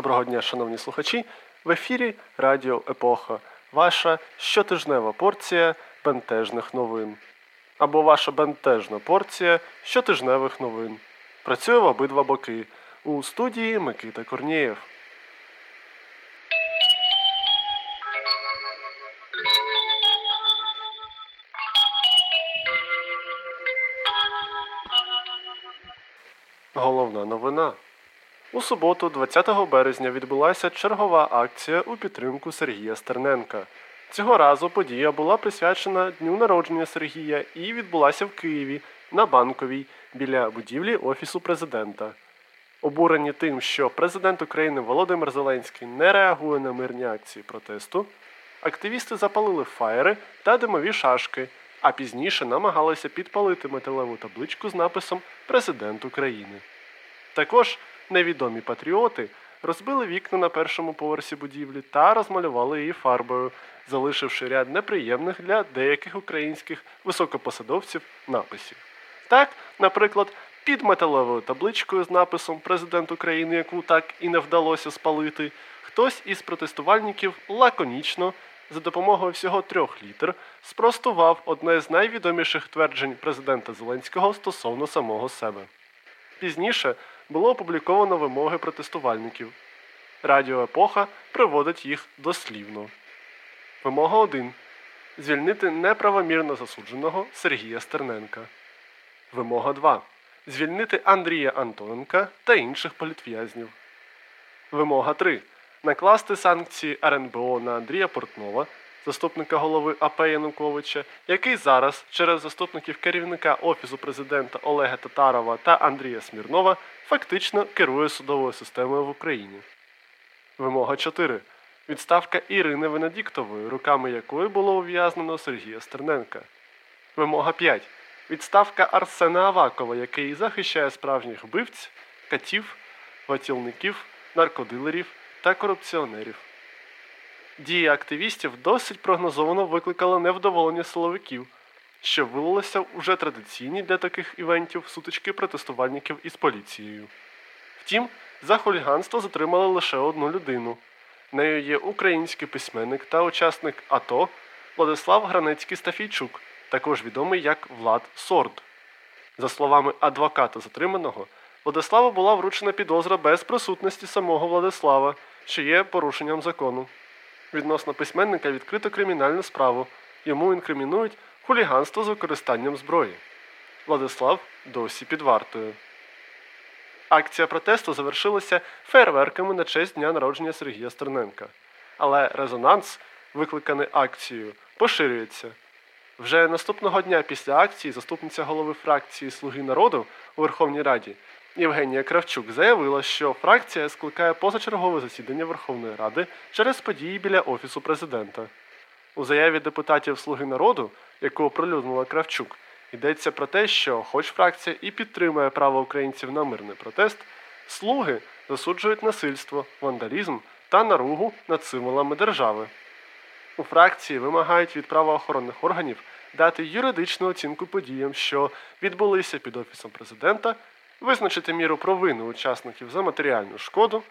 Доброго дня, шановні слухачі. В ефірі Радіо Епоха. Ваша щотижнева порція бентежних новин. Або ваша бентежна порція щотижневих новин. Працює в обидва боки. У студії Микита Корнієв. Головна новина. У суботу, 20 березня, відбулася чергова акція у підтримку Сергія Стерненка. Цього разу подія була присвячена дню народження Сергія і відбулася в Києві на банковій біля будівлі Офісу президента. Обурені тим, що президент України Володимир Зеленський не реагує на мирні акції протесту, активісти запалили фаєри та димові шашки, а пізніше намагалися підпалити металеву табличку з написом Президент України. Також невідомі патріоти розбили вікна на першому поверсі будівлі та розмалювали її фарбою, залишивши ряд неприємних для деяких українських високопосадовців написів. Так, наприклад, під металевою табличкою з написом Президент України, яку так і не вдалося спалити, хтось із протестувальників лаконічно. За допомогою всього трьох літер спростував одне з найвідоміших тверджень президента Зеленського стосовно самого себе. Пізніше було опубліковано вимоги протестувальників. Радіо Епоха приводить їх дослівно. Вимога 1. Звільнити неправомірно засудженого Сергія Стерненка. Вимога 2. Звільнити Андрія Антоненка та інших політв'язнів. Вимога 3. Накласти санкції РНБО на Андрія Портнова, заступника голови АП Януковича, який зараз через заступників керівника Офісу президента Олега Татарова та Андрія Смірнова фактично керує судовою системою в Україні. Вимога 4. Відставка Ірини Венедіктової, руками якої було ув'язнено Сергія Стерненка. Вимога 5. Відставка Арсена Авакова, який захищає справжніх вбивць, катів, ватілників, наркодилерів та корупціонерів. Дії активістів досить прогнозовано викликали невдоволення силовиків, що вилилося уже традиційні для таких івентів сутички протестувальників із поліцією. Втім, за хуліганство затримали лише одну людину. Нею є український письменник та учасник АТО Владислав Гранецький Стафійчук, також відомий як Влад Сорд. За словами адвоката затриманого, Владиславу була вручена підозра без присутності самого Владислава, що є порушенням закону. Відносно письменника відкрито кримінальну справу. Йому інкримінують хуліганство з використанням зброї. Владислав досі під вартою. Акція протесту завершилася фейерверками на честь дня народження Сергія Стерненка. Але резонанс, викликаний акцією, поширюється. Вже наступного дня після акції заступниця голови фракції Слуги народу у Верховній Раді Євгенія Кравчук заявила, що фракція скликає позачергове засідання Верховної Ради через події біля Офісу президента. У заяві депутатів Слуги народу, яку оприлюднила Кравчук, йдеться про те, що, хоч фракція і підтримує право українців на мирний протест, слуги засуджують насильство, вандалізм та наругу над символами держави. У фракції вимагають від правоохоронних органів дати юридичну оцінку подіям, що відбулися під Офісом президента, визначити міру провини учасників за матеріальну шкоду,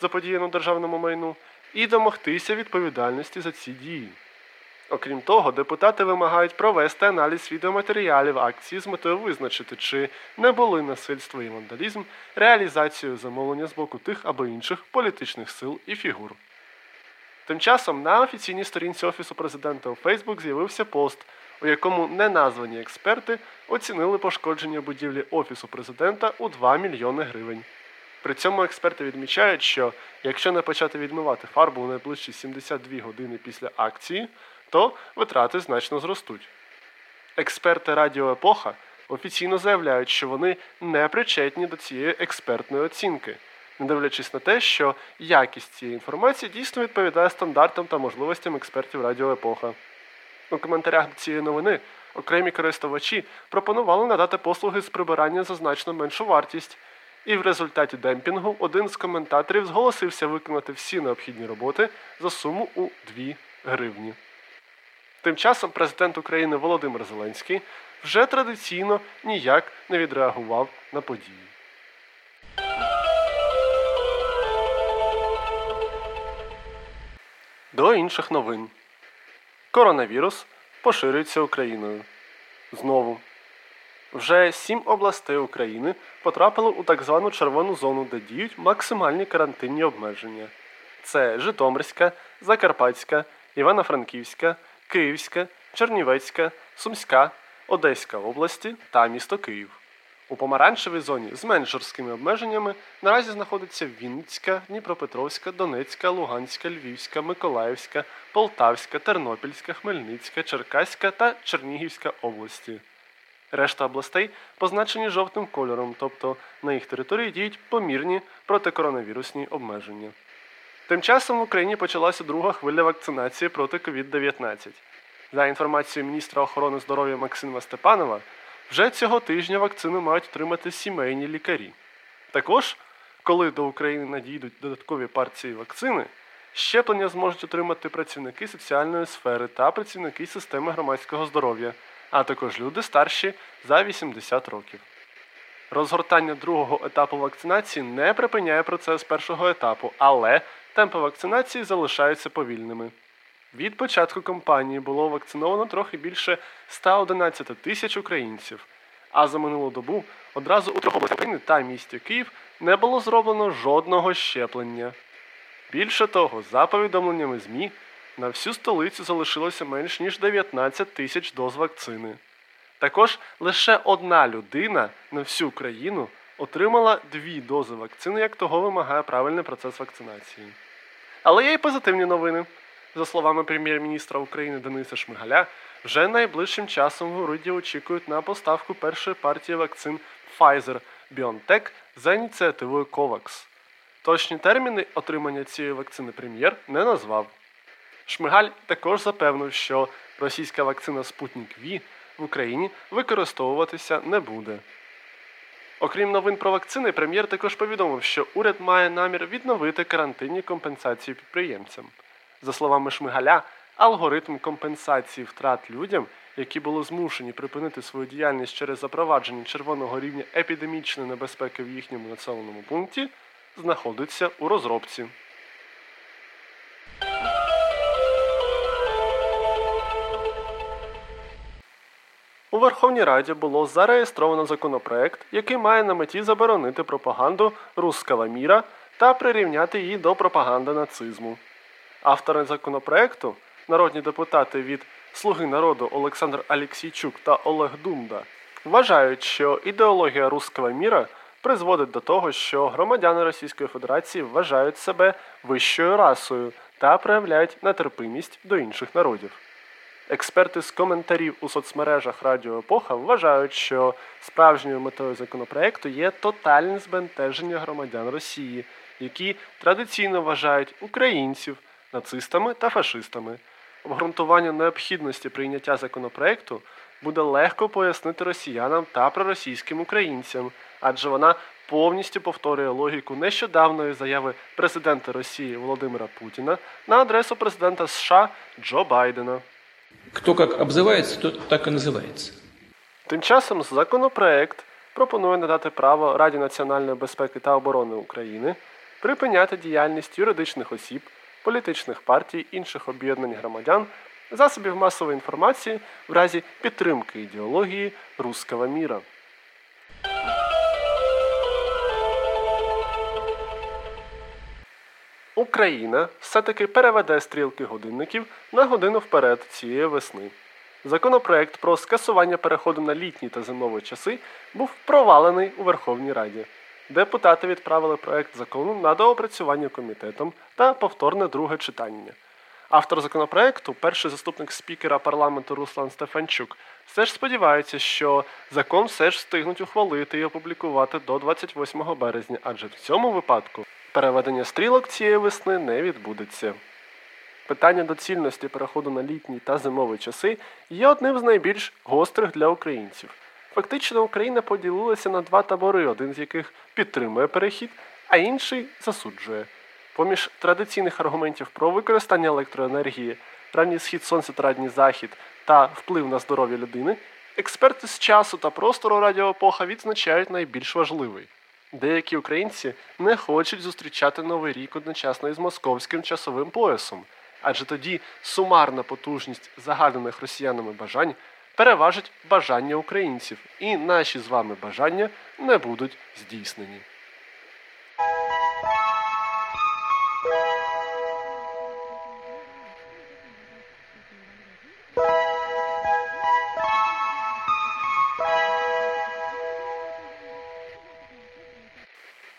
заподіяну державному майну, і домогтися відповідальності за ці дії. Окрім того, депутати вимагають провести аналіз відеоматеріалів акції з метою визначити, чи не були насильство і вандалізм реалізацією замовлення з боку тих або інших політичних сил і фігур. Тим часом на офіційній сторінці Офісу президента у Фейсбук з'явився пост, у якому неназвані експерти оцінили пошкодження будівлі Офісу президента у 2 мільйони гривень. При цьому експерти відмічають, що якщо не почати відмивати фарбу у найближчі 72 години після акції, то витрати значно зростуть. Експерти Радіо Епоха офіційно заявляють, що вони не причетні до цієї експертної оцінки, не дивлячись на те, що якість цієї інформації дійсно відповідає стандартам та можливостям експертів Радіо Епоха. У коментарях до цієї новини окремі користувачі пропонували надати послуги з прибирання за значно меншу вартість і в результаті демпінгу один з коментаторів зголосився виконати всі необхідні роботи за суму у 2 гривні. Тим часом президент України Володимир Зеленський вже традиційно ніяк не відреагував на події. До інших новин. Коронавірус поширюється Україною. Знову. Вже сім областей України потрапили у так звану червону зону, де діють максимальні карантинні обмеження. Це Житомирська, Закарпатська, Івано-Франківська, Київська, Чернівецька, Сумська, Одеська області та місто Київ. У помаранчевій зоні з менш жорсткими обмеженнями наразі знаходиться Вінницька, Дніпропетровська, Донецька, Луганська, Львівська, Миколаївська, Полтавська, Тернопільська, Хмельницька, Черкаська та Чернігівська області. Решта областей позначені жовтим кольором, тобто на їх території діють помірні протикоронавірусні обмеження. Тим часом в Україні почалася друга хвиля вакцинації проти COVID-19. За інформацією міністра охорони здоров'я Максима Степанова, вже цього тижня вакцину мають отримати сімейні лікарі. Також, коли до України надійдуть додаткові партії вакцини, щеплення зможуть отримати працівники соціальної сфери та працівники системи громадського здоров'я, а також люди старші за 80 років. Розгортання другого етапу вакцинації не припиняє процес першого етапу, але темпи вакцинації залишаються повільними. Від початку кампанії було вакциновано трохи більше 111 тисяч українців, а за минулу добу одразу у трьох областях та місті Київ не було зроблено жодного щеплення. Більше того, за повідомленнями ЗМІ, на всю столицю залишилося менш ніж 19 тисяч доз вакцини. Також лише одна людина на всю країну отримала дві дози вакцини, як того вимагає правильний процес вакцинації. Але є й позитивні новини. За словами прем'єр-міністра України Дениса Шмигаля, вже найближчим часом в уряді очікують на поставку першої партії вакцин Pfizer BioNTech за ініціативою COVAX. Точні терміни отримання цієї вакцини прем'єр не назвав. Шмигаль також запевнив, що російська вакцина Спутник V в Україні використовуватися не буде. Окрім новин про вакцини, прем'єр також повідомив, що уряд має намір відновити карантинні компенсації підприємцям. За словами Шмигаля, алгоритм компенсації втрат людям, які були змушені припинити свою діяльність через запровадження червоного рівня епідемічної небезпеки в їхньому населеному пункті, знаходиться у розробці. У Верховній Раді було зареєстровано законопроект, який має на меті заборонити пропаганду руского міра та прирівняти її до пропаганди нацизму. Автори законопроекту, народні депутати від Слуги народу Олександр Алексійчук та Олег Думда, вважають, що ідеологія руского міра призводить до того, що громадяни Російської Федерації вважають себе вищою расою та проявляють нетерпимість до інших народів. Експерти з коментарів у соцмережах Радіо Епоха вважають, що справжньою метою законопроекту є тотальне збентеження громадян Росії, які традиційно вважають українців нацистами та фашистами. Обґрунтування необхідності прийняття законопроекту буде легко пояснити росіянам та проросійським українцям, адже вона повністю повторює логіку нещодавної заяви президента Росії Володимира Путіна на адресу президента США Джо Байдена. Кто как обзывается, тот так и называется. Тим часом законопроект пропонує надати право Раді національної безпеки та оборони України припиняти діяльність юридичних осіб, політичних партій, інших об'єднань громадян, засобів масової інформації в разі підтримки ідеології руского міра. Україна все-таки переведе стрілки годинників на годину вперед цієї весни. Законопроект про скасування переходу на літні та зимові часи був провалений у Верховній Раді. Депутати відправили проект закону на доопрацювання комітетом та повторне друге читання. Автор законопроекту, перший заступник спікера парламенту Руслан Стефанчук, все ж сподівається, що закон все ж встигнуть ухвалити і опублікувати до 28 березня, адже в цьому випадку переведення стрілок цієї весни не відбудеться. Питання доцільності переходу на літні та зимові часи є одним з найбільш гострих для українців. Фактично Україна поділилася на два табори, один з яких підтримує перехід, а інший засуджує. Поміж традиційних аргументів про використання електроенергії, ранній схід сонця та ранній захід та вплив на здоров'я людини, експерти з часу та простору радіоепоха відзначають найбільш важливий. Деякі українці не хочуть зустрічати новий рік одночасно із московським часовим поясом, адже тоді сумарна потужність загаданих росіянами бажань переважить бажання українців, і наші з вами бажання не будуть здійснені.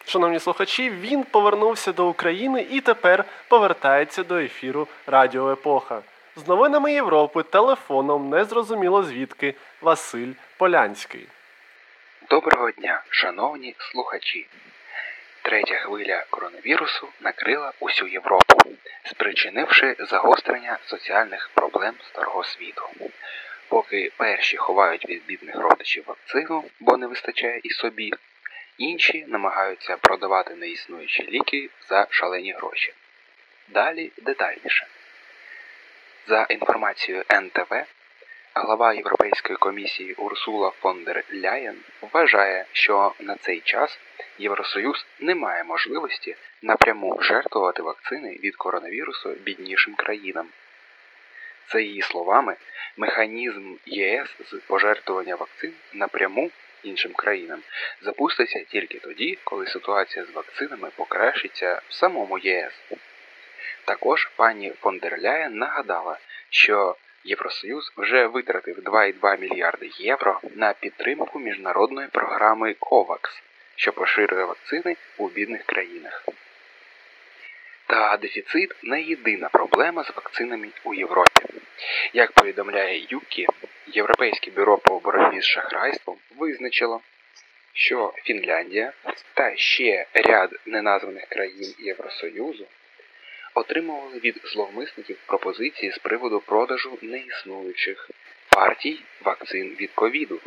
Шановні слухачі, він повернувся до України і тепер повертається до ефіру Радіо Епоха. З новинами Європи телефоном незрозуміло звідки Василь Полянський. Доброго дня, шановні слухачі. Третя хвиля коронавірусу накрила усю Європу, спричинивши загострення соціальних проблем старого світу. Поки перші ховають від бідних родичів вакцину, бо не вистачає і собі, інші намагаються продавати неіснуючі ліки за шалені гроші. Далі детальніше. За інформацією НТВ, глава Європейської комісії Урсула фон дер Ляєн вважає, що на цей час Євросоюз не має можливості напряму жертвувати вакцини від коронавірусу біднішим країнам. За її словами, механізм ЄС з пожертвування вакцин напряму іншим країнам запуститься тільки тоді, коли ситуація з вакцинами покращиться в самому ЄС. Також пані фон дер Ляєн нагадала, що Євросоюз вже витратив 2,2 мільярди євро на підтримку міжнародної програми COVAX, що поширює вакцини у бідних країнах. Та дефіцит не єдина проблема з вакцинами у Європі. Як повідомляє ЮКІ, Європейське бюро по боротьбі з шахрайством визначило, що Фінляндія та ще ряд неназваних країн Євросоюзу отримували від зловмисників пропозиції з приводу продажу неіснуючих партій вакцин від ковіду.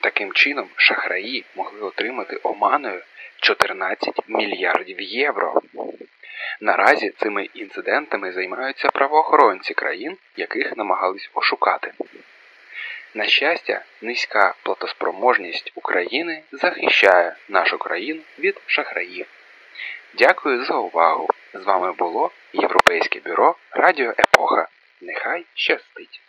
Таким чином, шахраї могли отримати оманою 14 мільярдів євро. Наразі цими інцидентами займаються правоохоронці країн, яких намагались ошукати. На щастя, низька платоспроможність України захищає нашу країну від шахраїв. Дякую за увагу! З вами було Європейське бюро Радіо Епоха. Нехай щастить!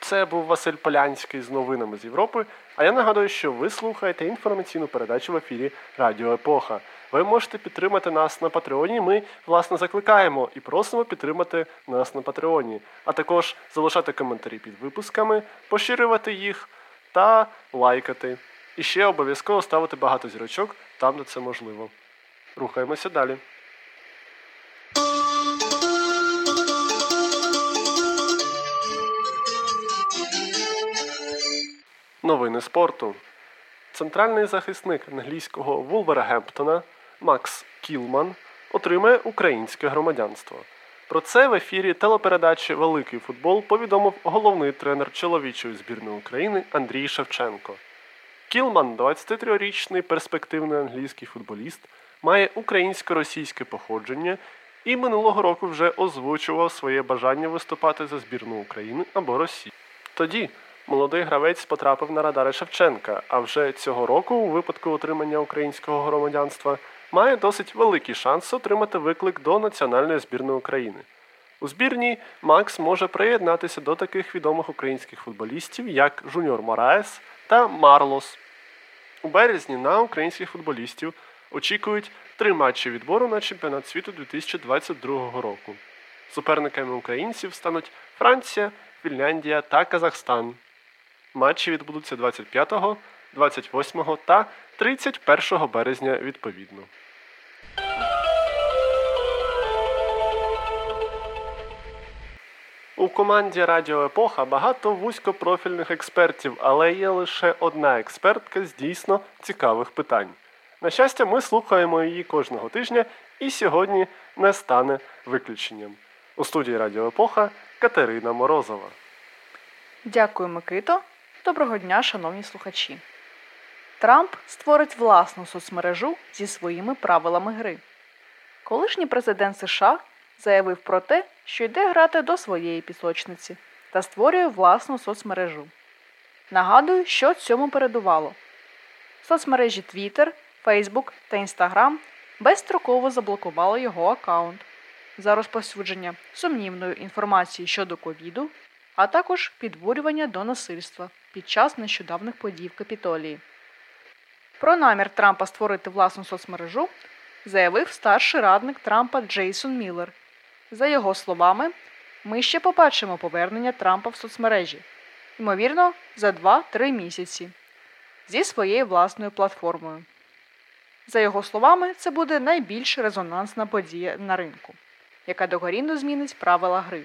Це був Василь Полянський з новинами з Європи. А я нагадую, що ви слухаєте інформаційну передачу в ефірі Радіо Епоха. Ви можете підтримати нас на Патреоні. Ми, власне, закликаємо і просимо підтримати нас на Патреоні, а також залишати коментарі під випусками, поширювати їх та лайкати. І ще обов'язково ставити багато зірочок там, де це можливо. Рухаємося далі. Новини спорту. Центральний захисник англійського Вулвергемптона Макс Кілман отримає українське громадянство. Про це в ефірі телепередачі Великий футбол повідомив головний тренер чоловічої збірної України Андрій Шевченко. Кілман, 23-річний перспективний англійський футболіст, має українсько-російське походження і минулого року вже озвучував своє бажання виступати за збірну України або Росії. Тоді молодий гравець потрапив на радари Шевченка, а вже цього року, у випадку отримання українського громадянства, має досить великий шанс отримати виклик до національної збірної України. У збірній Макс може приєднатися до таких відомих українських футболістів, як Жуніор Мораес та Марлос. У березні на українських футболістів очікують три матчі відбору на чемпіонат світу 2022 року. Суперниками українців стануть Франція, Фінляндія та Казахстан. Матчі відбудуться 25, 28 та 31 березня відповідно. У команді Радіо Епоха багато вузькопрофільних експертів, але є лише одна експертка з дійсно цікавих питань. На щастя, ми слухаємо її кожного тижня І сьогодні не стане виключенням. У студії Радіо Епоха Катерина Морозова. Дякую, Микито. Доброго дня, шановні слухачі. Трамп створить власну соцмережу зі своїми правилами гри. Колишній президент США заявив про те, що йде грати до своєї пісочниці та створює власну соцмережу. Нагадую, що цьому передувало. Соцмережі Twitter, Facebook та Instagram безстроково заблокували його аккаунт за розповсюдження сумнівної інформації щодо ковіду, а також підбурювання до насильства під час нещодавних подій в Капітолії. Про намір Трампа створити власну соцмережу заявив старший радник Трампа Джейсон Міллер. За його словами, ми ще побачимо повернення Трампа в соцмережі, ймовірно, за 2-3 місяці зі своєю власною платформою. За його словами, це буде найбільш резонансна подія на ринку, яка догорінно змінить правила гри.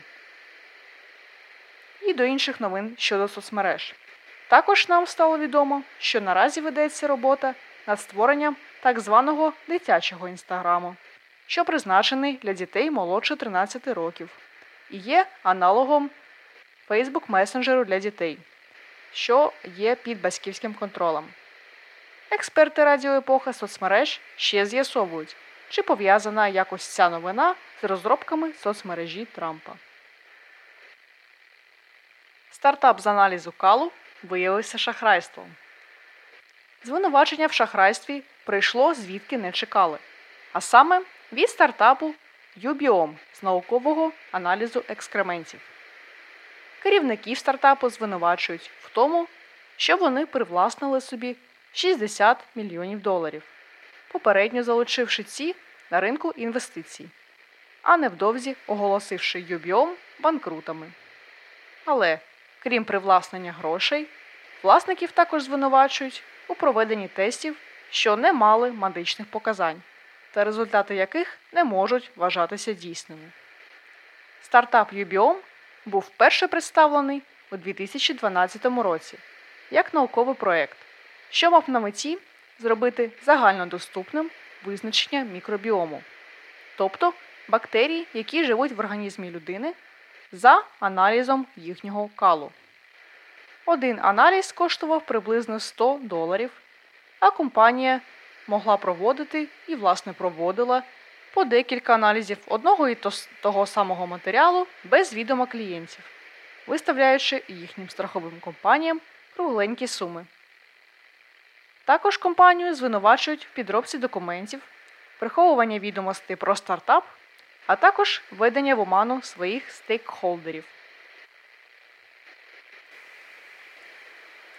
І до інших новин щодо соцмереж. Також нам стало відомо, що наразі ведеться робота над створенням так званого дитячого інстаграму, що призначений для дітей молодше 13 років, і є аналогом Facebook месенджеру для дітей, що є під батьківським контролем. Експерти Радіо Епоха соцмереж ще з'ясовують, чи пов'язана якось ця новина з розробками соцмережі Трампа. Стартап з аналізу калу виявився шахрайством. Звинувачення в шахрайстві прийшло звідки не чекали, а саме від стартапу Юбіом з наукового аналізу екскрементів. Керівників стартапу звинувачують в тому, що вони привласнили собі 60 мільйонів доларів, попередньо залучивши ці на ринку інвестицій, а невдовзі оголосивши Юбіом банкрутами. Але, крім привласнення грошей, власників також звинувачують у проведенні тестів, що не мали медичних показань, та результати яких не можуть вважатися дійсними. Стартап Юбіом був вперше представлений у 2012 році як науковий проєкт, що мав на меті зробити загальнодоступним визначення мікробіому, тобто бактерій, які живуть в організмі людини за аналізом їхнього калу. Один аналіз коштував приблизно 100 доларів, а компанія могла проводити і, власне, проводила по декілька аналізів одного і того самого матеріалу без відома клієнтів, виставляючи їхнім страховим компаніям кругленькі суми. Також компанію звинувачують в підробці документів, приховування відомостей про стартап, а також введення в оману своїх стейкхолдерів.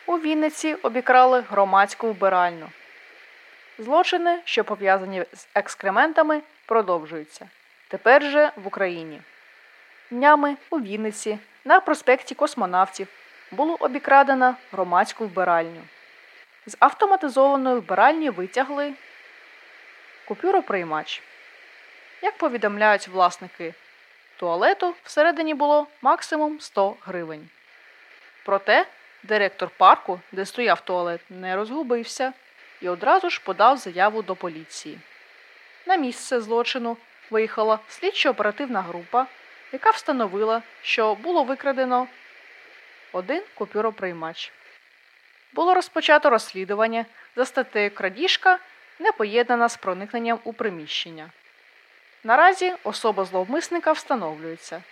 У Вінниці обікрали громадську вбиральню. Злочини, що пов'язані з екскрементами, продовжуються. Тепер же в Україні. Днями у Вінниці на проспекті космонавтів було обікрадено громадську вбиральню. З автоматизованої вбиральні витягли купюроприймач. Як повідомляють власники туалету, всередині було максимум 100 гривень. Проте директор парку, де стояв туалет, не розгубився і одразу ж подав заяву до поліції. На місце злочину виїхала слідчо-оперативна група, яка встановила, що було викрадено один купюроприймач. Було розпочато розслідування за статтею крадіжка, не поєднана з проникненням у приміщення. Наразі особа зловмисника встановлюється,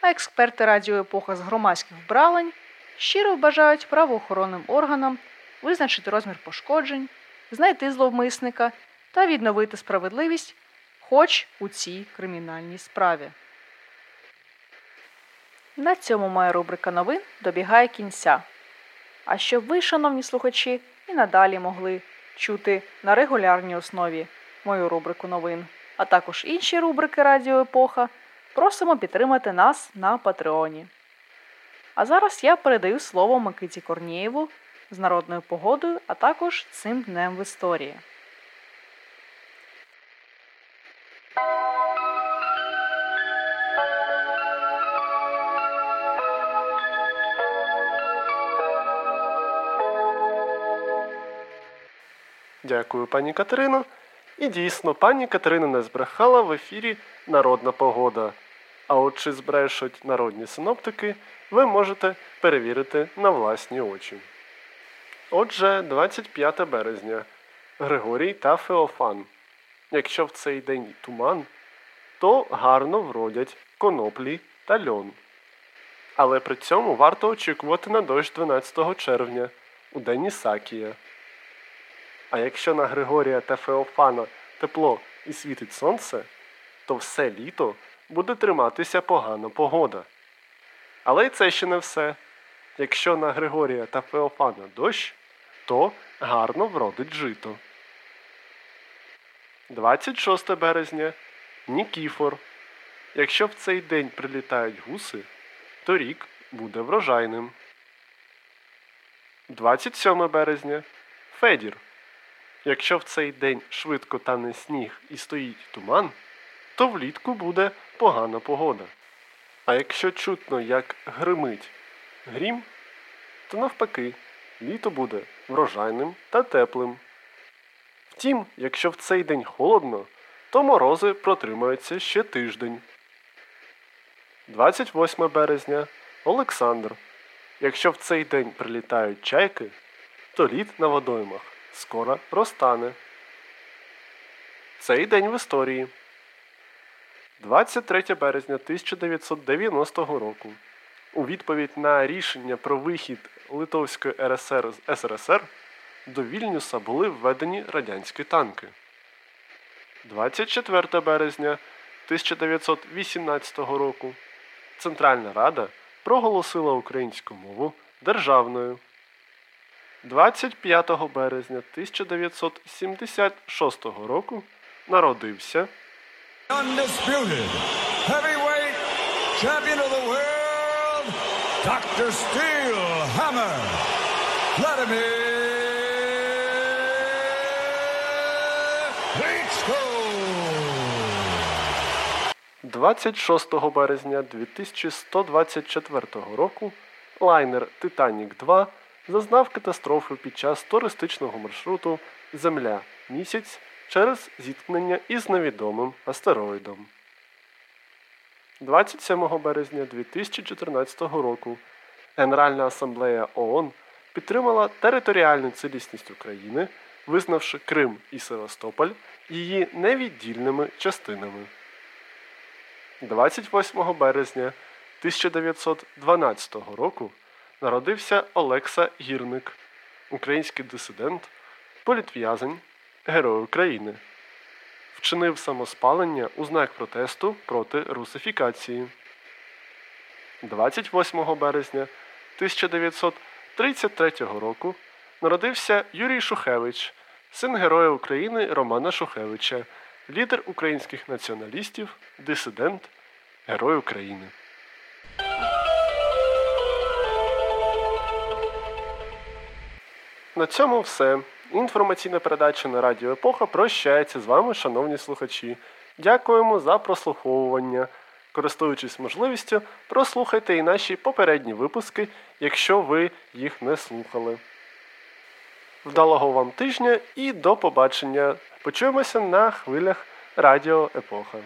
а експерти радіоепоха з громадських вбралень щиро бажають правоохоронним органам визначити розмір пошкоджень, знайти зловмисника та відновити справедливість хоч у цій кримінальній справі. На цьому моя рубрика новин добігає кінця. А щоб ви, шановні слухачі, і надалі могли чути на регулярній основі мою рубрику новин, а також інші рубрики Радіо Епоха, просимо підтримати нас на Патреоні. А зараз я передаю слово Микиті Корнієву з народною погодою, а також цим днем в історії. Дякую, пані Катерино. І дійсно, пані Катерина не збрехала в ефірі Народна погода. А от чи збрешуть народні синоптики, ви можете перевірити на власні очі. Отже, 25 березня Григорій та Феофан. Якщо в цей день туман, то гарно вродять коноплі та льон. Але при цьому варто очікувати на дощ 12 червня у день Ісакія. А якщо на Григорія та Феофана тепло і світить сонце, то все літо буде триматися погана погода. Але й це ще не все. Якщо на Григорія та Феофана дощ, то гарно вродить жито. 26 березня Нікіфор. Якщо в цей день прилітають гуси, то рік буде врожайним. 27 березня Федір. Якщо в цей день швидко тане сніг і стоїть туман, то влітку буде погана погода. А якщо чутно, як гримить грім, то навпаки, літо буде врожайним та теплим. Втім, якщо в цей день холодно, то морози протримаються ще тиждень. 28 березня Олександр. Якщо в цей день прилітають чайки, то лід на водоймах скоро розтане. Цей день в історії. 23 березня 1990 року. У відповідь на рішення про вихід Литовської РСР з СРСР до Вільнюса були введені радянські танки. 24 березня 1918 року Центральна Рада проголосила українську мову державною. 25 березня 1976 року народився undisputed heavyweight champion of the world, Dr. Steel Hammer, Vladimir Klitschko. 26 березня 2124 року лайнер Титанік 2 зазнав катастрофи під час туристичного маршруту Земля місяць через зіткнення із невідомим астероїдом. 27 березня 2014 року Генеральна асамблея ООН підтримала територіальну цілісність України, визнавши Крим і Севастополь її невіддільними частинами. 28 березня 1912 року народився Олекса Гірник, український дисидент, політв'язень, Герой України. Вчинив самоспалення у знак протесту проти русифікації. 28 березня 1933 року народився Юрій Шухевич, син Героя України Романа Шухевича, лідер українських націоналістів, дисидент, Герой України. На цьому все. Інформаційна передача на Радіо Епоха прощається з вами, шановні слухачі. Дякуємо за прослуховування. Користуючись можливістю, прослухайте і наші попередні випуски, якщо ви їх не слухали. Вдалого вам тижня і до побачення. Почуємося на хвилях Радіо Епоха.